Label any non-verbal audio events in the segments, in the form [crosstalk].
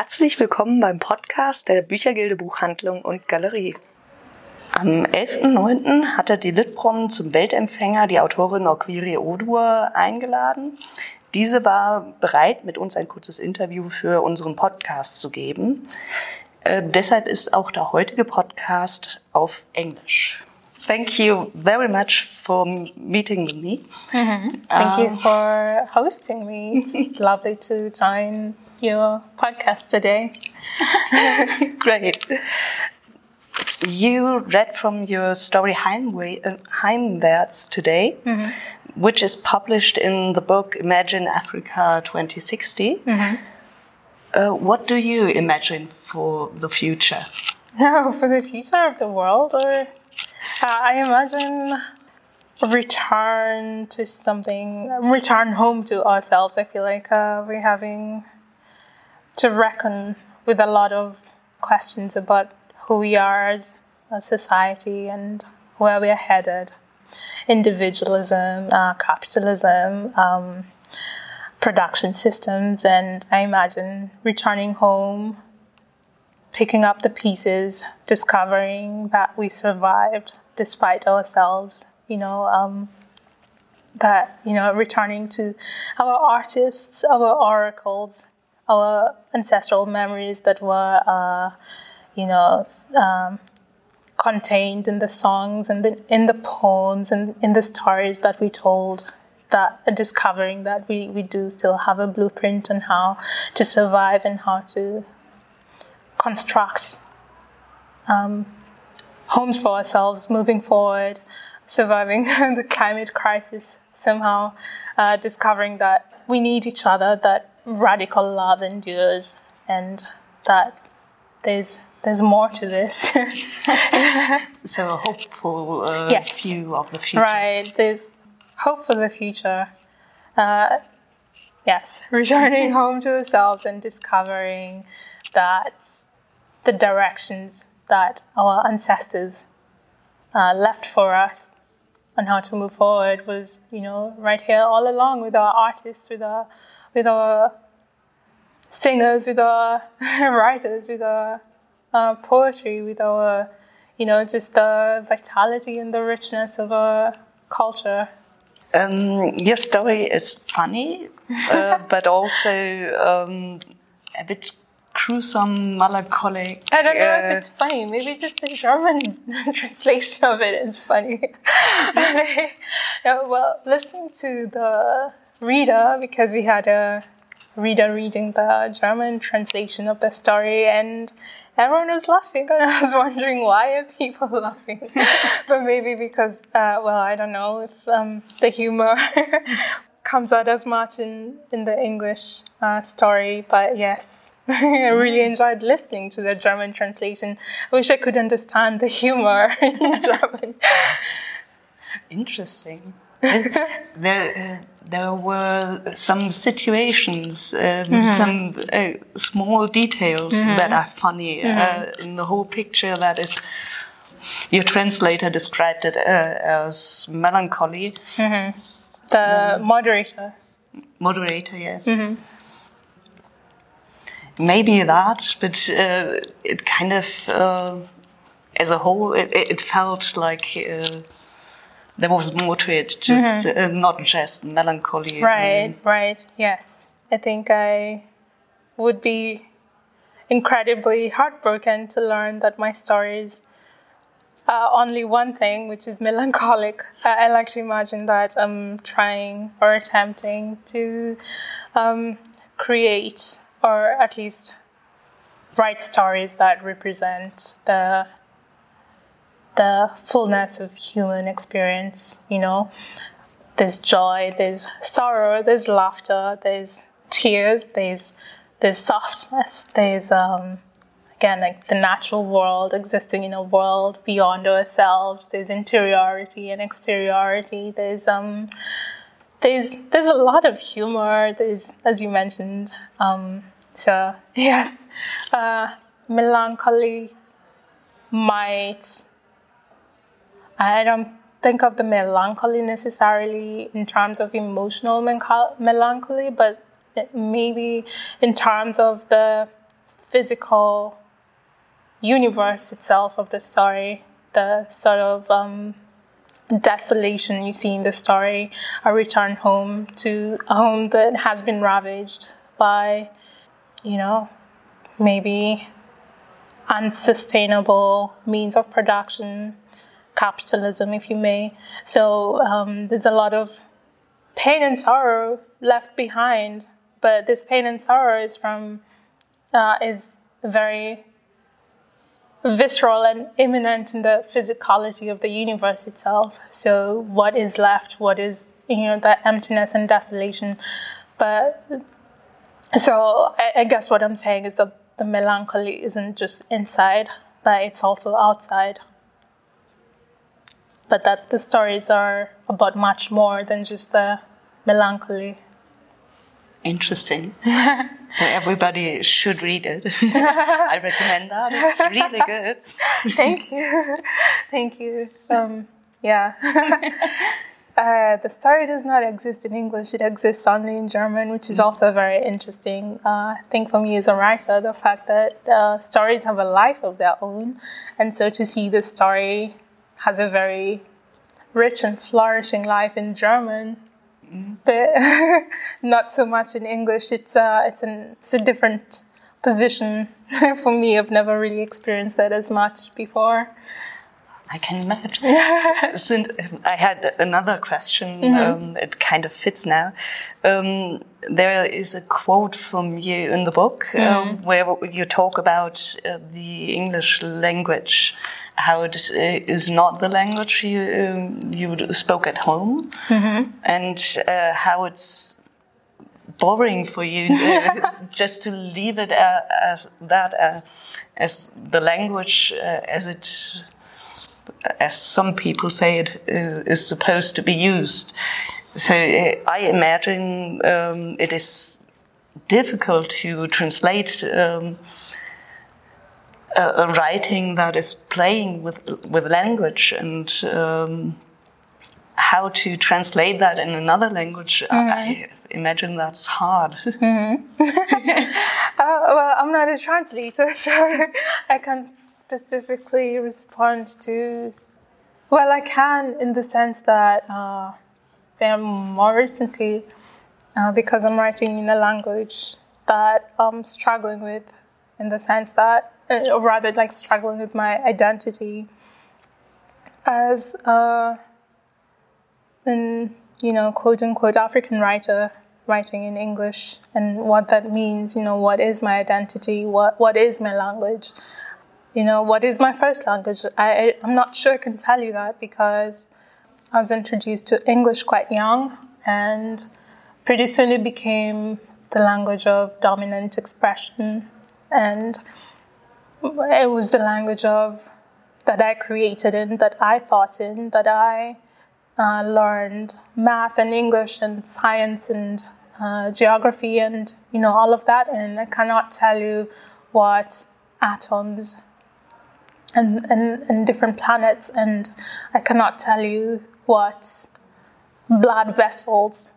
Herzlich willkommen beim Podcast der Büchergilde Buchhandlung und Galerie. Am 11.09. hatte die Litprom zum Weltempfänger die Autorin Okwiri Odur eingeladen. Diese war bereit, mit uns ein kurzes Interview für unseren Podcast zu geben. Äh, deshalb ist auch der heutige Podcast auf Englisch. Thank you very much for meeting with me. Mm-hmm. Thank um, you for hosting me. It's [laughs] lovely to join your podcast today. [laughs] Great. You read from your story Heimweh, uh, Heimwärts today, mm-hmm. which is published in the book Imagine Africa 2060. Mm-hmm. Uh, what do you imagine for the future? [laughs] No, for the future of the world, or uh, I imagine return to something, return home to ourselves. I feel like uh, we're having to reckon with a lot of questions about who we are as a society and where we are headed. Individualism, uh, capitalism, um, production systems, and I imagine returning home picking up the pieces, discovering that we survived despite ourselves, you know, um, that, you know, returning to our artists, our oracles, our ancestral memories that were, uh, you know, um, contained in the songs and the, in the poems and in the stories that we told that discovering that we, we do still have a blueprint on how to survive and how to construct um, homes for ourselves moving forward, surviving [laughs] the climate crisis, somehow uh, discovering that we need each other, that radical love endures, and that there's there's more to this. [laughs] so a hopeful uh, yes. view of the future. Right. There's hope for the future. Uh, yes, [laughs] returning [laughs] home to ourselves and discovering that the directions that our ancestors uh, left for us on how to move forward was, you know, right here all along with our artists, with our, with our singers, with our [laughs] writers, with our uh, poetry, with our, you know, just the vitality and the richness of our culture. Um, your story is funny, uh, [laughs] but also um, a bit gruesome, melancholic. I don't know uh, if it's funny. Maybe just the German [laughs] translation of it is funny. yeah, well, listening to the reader because he had a reader reading the German translation of the story and everyone was laughing and [laughs] I was wondering why are people [laughs] laughing [laughs] but maybe because uh, well I don't know if um, the humor comes out as much in, in the English uh, story but yes I really enjoyed listening to the German translation. I wish I could understand the humor in German. Interesting. [laughs] there, there were some situations, um, mm-hmm. some uh, small details mm-hmm. that are funny uh, mm-hmm. uh, in the whole picture. That is, your translator described it uh, as melancholy. Mm-hmm. The um, moderator. Moderator, yes. Mm-hmm maybe that, but uh, it kind of, uh, as a whole, it, it felt like uh, there was more to it, just mm -hmm. not just melancholy. Right, right, yes. I think I would be incredibly heartbroken to learn that my stories uh, only one thing, which is melancholic. Uh, I like to imagine that I'm trying or attempting to um, create or at least write stories that represent the the fullness of human experience you know there's joy there's sorrow there's laughter there's tears there's there's softness there's um again like the natural world existing in a world beyond ourselves there's interiority and exteriority there's um there's there's a lot of humor. There's as you mentioned. Um, so [laughs] yes, uh, melancholy might. I don't think of the melancholy necessarily in terms of emotional melancholy, but maybe in terms of the physical universe itself of the story, the sort of um, desolation you see in the story, a return home to a home that has been ravaged by, you know, maybe unsustainable means of production, capitalism, if you may. So um, there's a lot of pain and sorrow left behind, but this pain and sorrow is from uh, is very visceral and imminent in the physicality of the universe itself. So what is left? What is you know the emptiness and desolation? But so I, I guess what I'm saying is that the melancholy isn't just inside, but it's also outside. But that the stories are about much more than just the melancholy. Interesting. [laughs] so everybody should read it. [laughs] I recommend that. It's really good. Thank you. Thank you. Um, yeah. [laughs] Uh, the story does not exist in English, it exists only in German, which is also very interesting. Uh, I think for me as a writer, the fact that uh, stories have a life of their own, and so to see the story has a very rich and flourishing life in German, mm. but [laughs] not so much in English. It's, uh, it's, an, it's a different position [laughs] for me. I've never really experienced that as much before. I can imagine. [laughs] so I had another question. Mm -hmm. um, it kind of fits now. Um, there is a quote from you in the book mm -hmm. um, where you talk about uh, the English language, how it uh, is not the language you um, you spoke at home, mm -hmm. and uh, how it's boring for you uh, [laughs] just to leave it uh, as that uh, as the language as it as some people say it is supposed to be used. So uh, I imagine um, it is difficult to translate um, a, a, writing that is playing with with language and um, how to translate that in another language. Mm -hmm. I imagine that's hard. Mm -hmm. [laughs] uh, well, I'm not a translator, [laughs] so I can't specifically respond to? Well, I can in the sense that uh, more recently, uh, because I'm writing in a language that I'm struggling with, in the sense that, uh, or rather, like struggling with my identity as uh, an, you know, quote unquote African writer writing in English and what that means, you know, what is my identity, what, what is my language you know, what is my first language? I, I'm not sure I can tell you that because I was introduced to English quite young and pretty soon it became the language of dominant expression and it was the language of that I created in, that I thought in, that I uh, learned math and English and science and uh, geography and you know all of that and I cannot tell you what atoms and, and, and different planets, and I cannot tell you what blood vessels,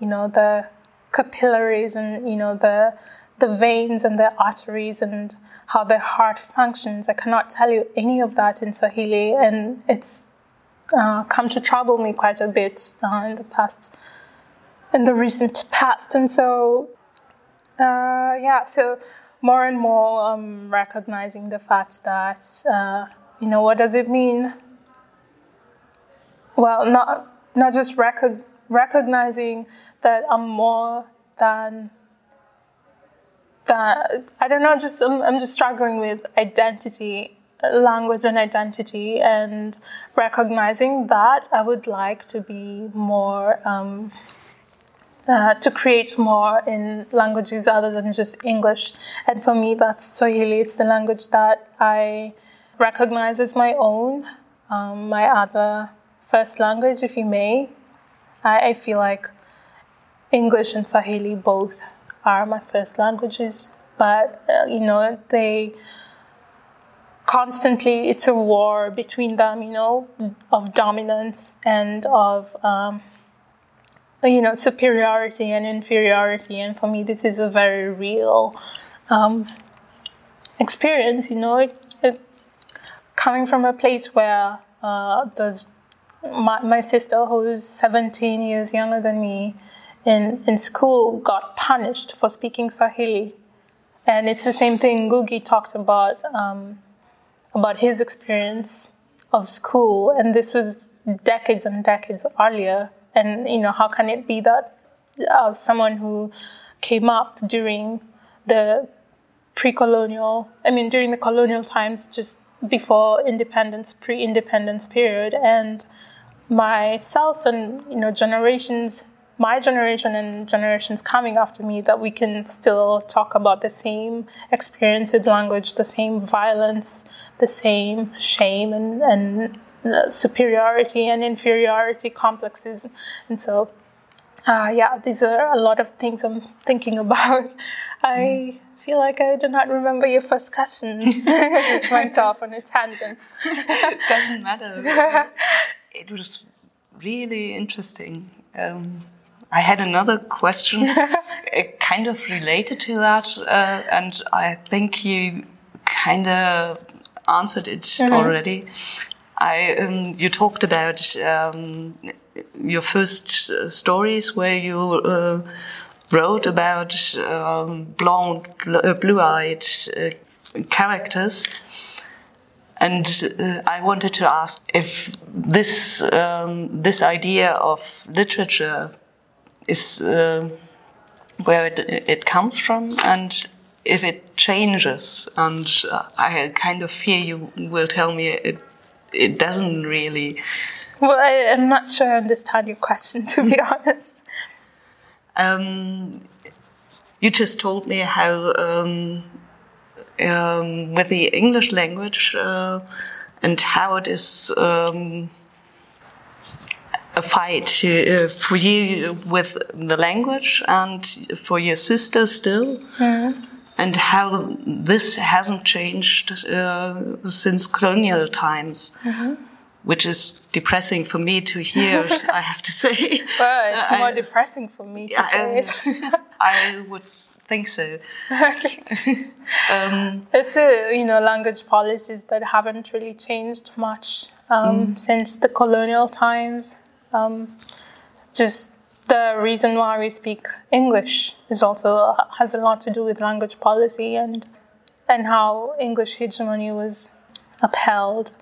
you know, the capillaries and you know the the veins and the arteries and how the heart functions. I cannot tell you any of that in Swahili, and it's uh, come to trouble me quite a bit uh, in the past, in the recent past, and so uh, yeah, so more and more um, recognizing the fact that uh, you know what does it mean? Well not not just rec- recognizing that i'm more than that i don't know just I'm, I'm just struggling with identity language and identity and recognizing that i would like to be more um, uh, to create more in languages other than just English. And for me, that's Swahili. It's the language that I recognize as my own, um, my other first language, if you may. I, I feel like English and Swahili both are my first languages, but uh, you know, they constantly, it's a war between them, you know, of dominance and of. Um, you know superiority and inferiority and for me this is a very real um, experience. You know, it, it, coming from a place where uh, my, my sister, who's 17 years younger than me, in, in school got punished for speaking Swahili. And it's the same thing Ngugi talked about, um, about his experience of school. And this was decades and decades earlier. And, you know, how can it be that uh, someone who came up during the pre-colonial, I mean, during the colonial times, just before independence, pre-independence period, and myself and you know generations my generation and generations coming after me that we can still talk about the same experience with language, the same violence, the same shame and, and superiority and inferiority complexes. And so, uh, yeah, these are a lot of things I'm thinking [laughs] about. I feel like I do not remember your first question. [laughs] I just went off on a tangent. it doesn't matter. [laughs] it was really interesting. Um, I had another question, kind of related to that, uh, and I think you kind of answered it mm-hmm. already. I um, you talked about um, your first stories where you uh, wrote about um, blonde, uh, blue-eyed uh, characters. And uh, I wanted to ask if this um, this idea of literature is uh, where it, it comes from, and if it changes. And uh, I kind of fear you will tell me it it doesn't really. Well, I, am not sure I understand your question, [laughs] to be honest. Um, you just told me how um, um, with the English language uh, and how it is um, a fight uh, for you with the language and for your sister still. Mm. And how this hasn't changed uh, since colonial times. Mm -hmm which is depressing for me to hear, [laughs] I have to say. Well, it's more I, depressing for me to say it. [laughs] I would think so. [laughs] um, it's a, you know language policies that haven't really changed much um, mm. since the colonial times. Um, just the reason why we speak English is also has a lot to do with language policy and and how English hegemony was upheld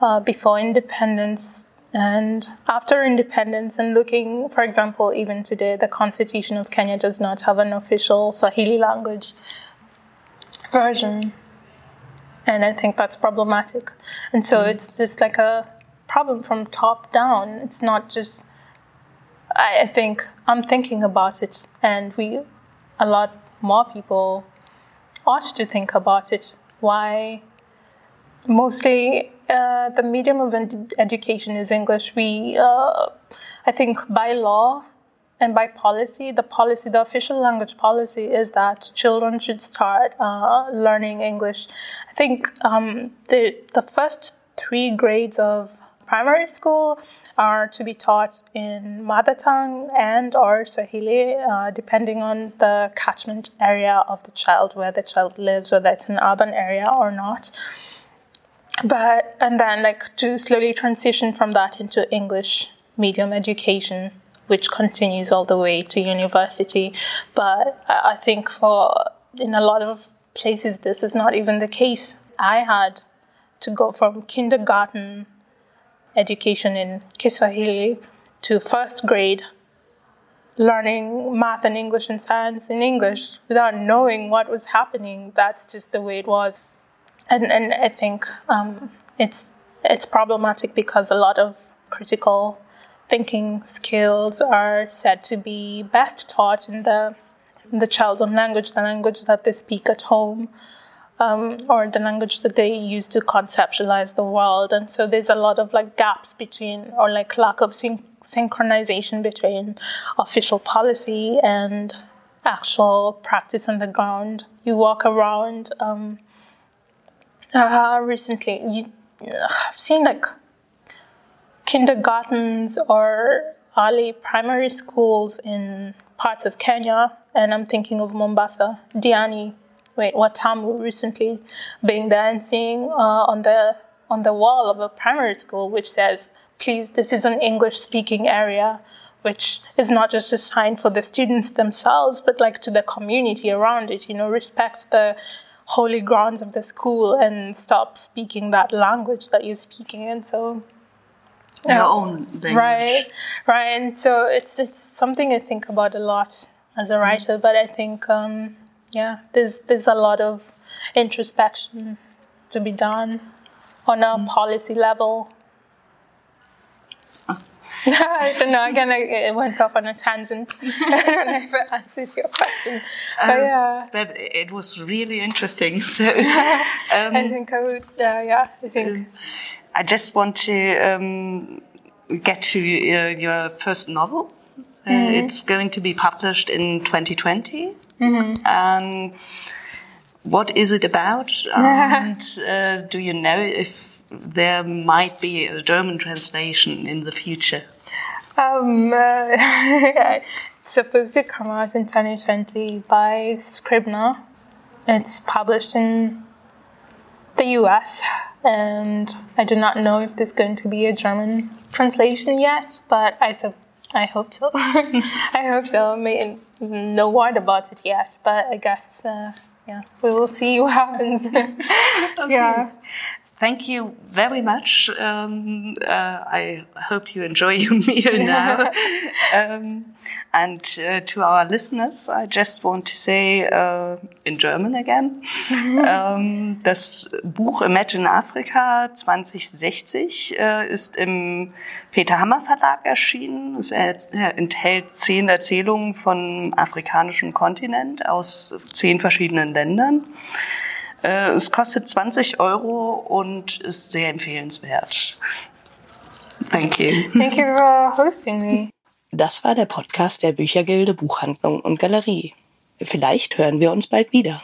uh, before independence and after independence, and looking, for example, even today, the Constitution of Kenya does not have an official Swahili language version. And I think that's problematic. And so mm. it's just like a problem from top down. It's not just, I, I think, I'm thinking about it, and we, a lot more people ought to think about it. Why mostly uh, the medium of ed- education is English. We, uh, I think, by law and by policy, the policy, the official language policy is that children should start uh, learning English. I think um, the the first three grades of primary school are to be taught in mother tongue and or Swahili, uh, depending on the catchment area of the child, where the child lives, whether it's an urban area or not. But and then like to slowly transition from that into english medium education which continues all the way to university. But i think for in a lot of places this is not even the case. I had to go from kindergarten education in kiswahili to first grade learning math and english and science in english without knowing what was happening. That's just the way it was. And and I think um, it's it's problematic because a lot of critical thinking skills are said to be best taught in the in the child's own language, the language that they speak at home, um, or the language that they use to conceptualize the world. And so there's a lot of like gaps between, or like lack of syn- synchronization between official policy and actual practice on the ground. You walk around. Um, uh, recently, you, I've seen like kindergartens or early primary schools in parts of Kenya, and I'm thinking of Mombasa, Diani, wait, what we recently being dancing uh, on the on the wall of a primary school which says, "Please, this is an English-speaking area." Which is not just a sign for the students themselves, but like to the community around it. You know, respect the holy grounds of the school and stop speaking that language that you're speaking in. So your own language. Right, right. And so it's it's something I think about a lot as a writer. But I think, um, yeah, there's there's a lot of introspection to be done on a mm. policy level. [laughs] I don't know. Again, it went off on a tangent. [laughs] [laughs] I don't know if it answered your question. Um, but yeah. But it was really interesting. So um, I think I would. Uh, yeah, I think. Um, I just want to um, get to uh, your first novel. Uh, mm-hmm. it's going to be published in 2020. Mm-hmm. Um, what is it about? [laughs] and uh, do you know if there might be a German translation in the future? Um, [laughs] uh, it's supposed to come out in 2020 by Scribner. It's published in the US and I do not know if there's going to be a German translation yet, but I so I hope so. [laughs] I hope so. I mean, no word about it yet, but I guess uh, yeah, we will see what [laughs] happens. [laughs] okay. Yeah. Thank you very much. Um, uh, I hope you enjoy your meal [laughs] now. um, and uh, to our listeners, I just want to say uh, in German again, ähm, [laughs] das Buch Imagine Africa 2060 äh, ist im Peter Hammer Verlag erschienen. Es enthält zehn Erzählungen vom afrikanischen Kontinent aus zehn verschiedenen Ländern. Äh, es kostet 20 Euro und ist sehr empfehlenswert. Thank you. Thank you for hosting me. Das war der Podcast der Büchergilde Buchhandlung und Galerie. Vielleicht hören wir uns bald wieder.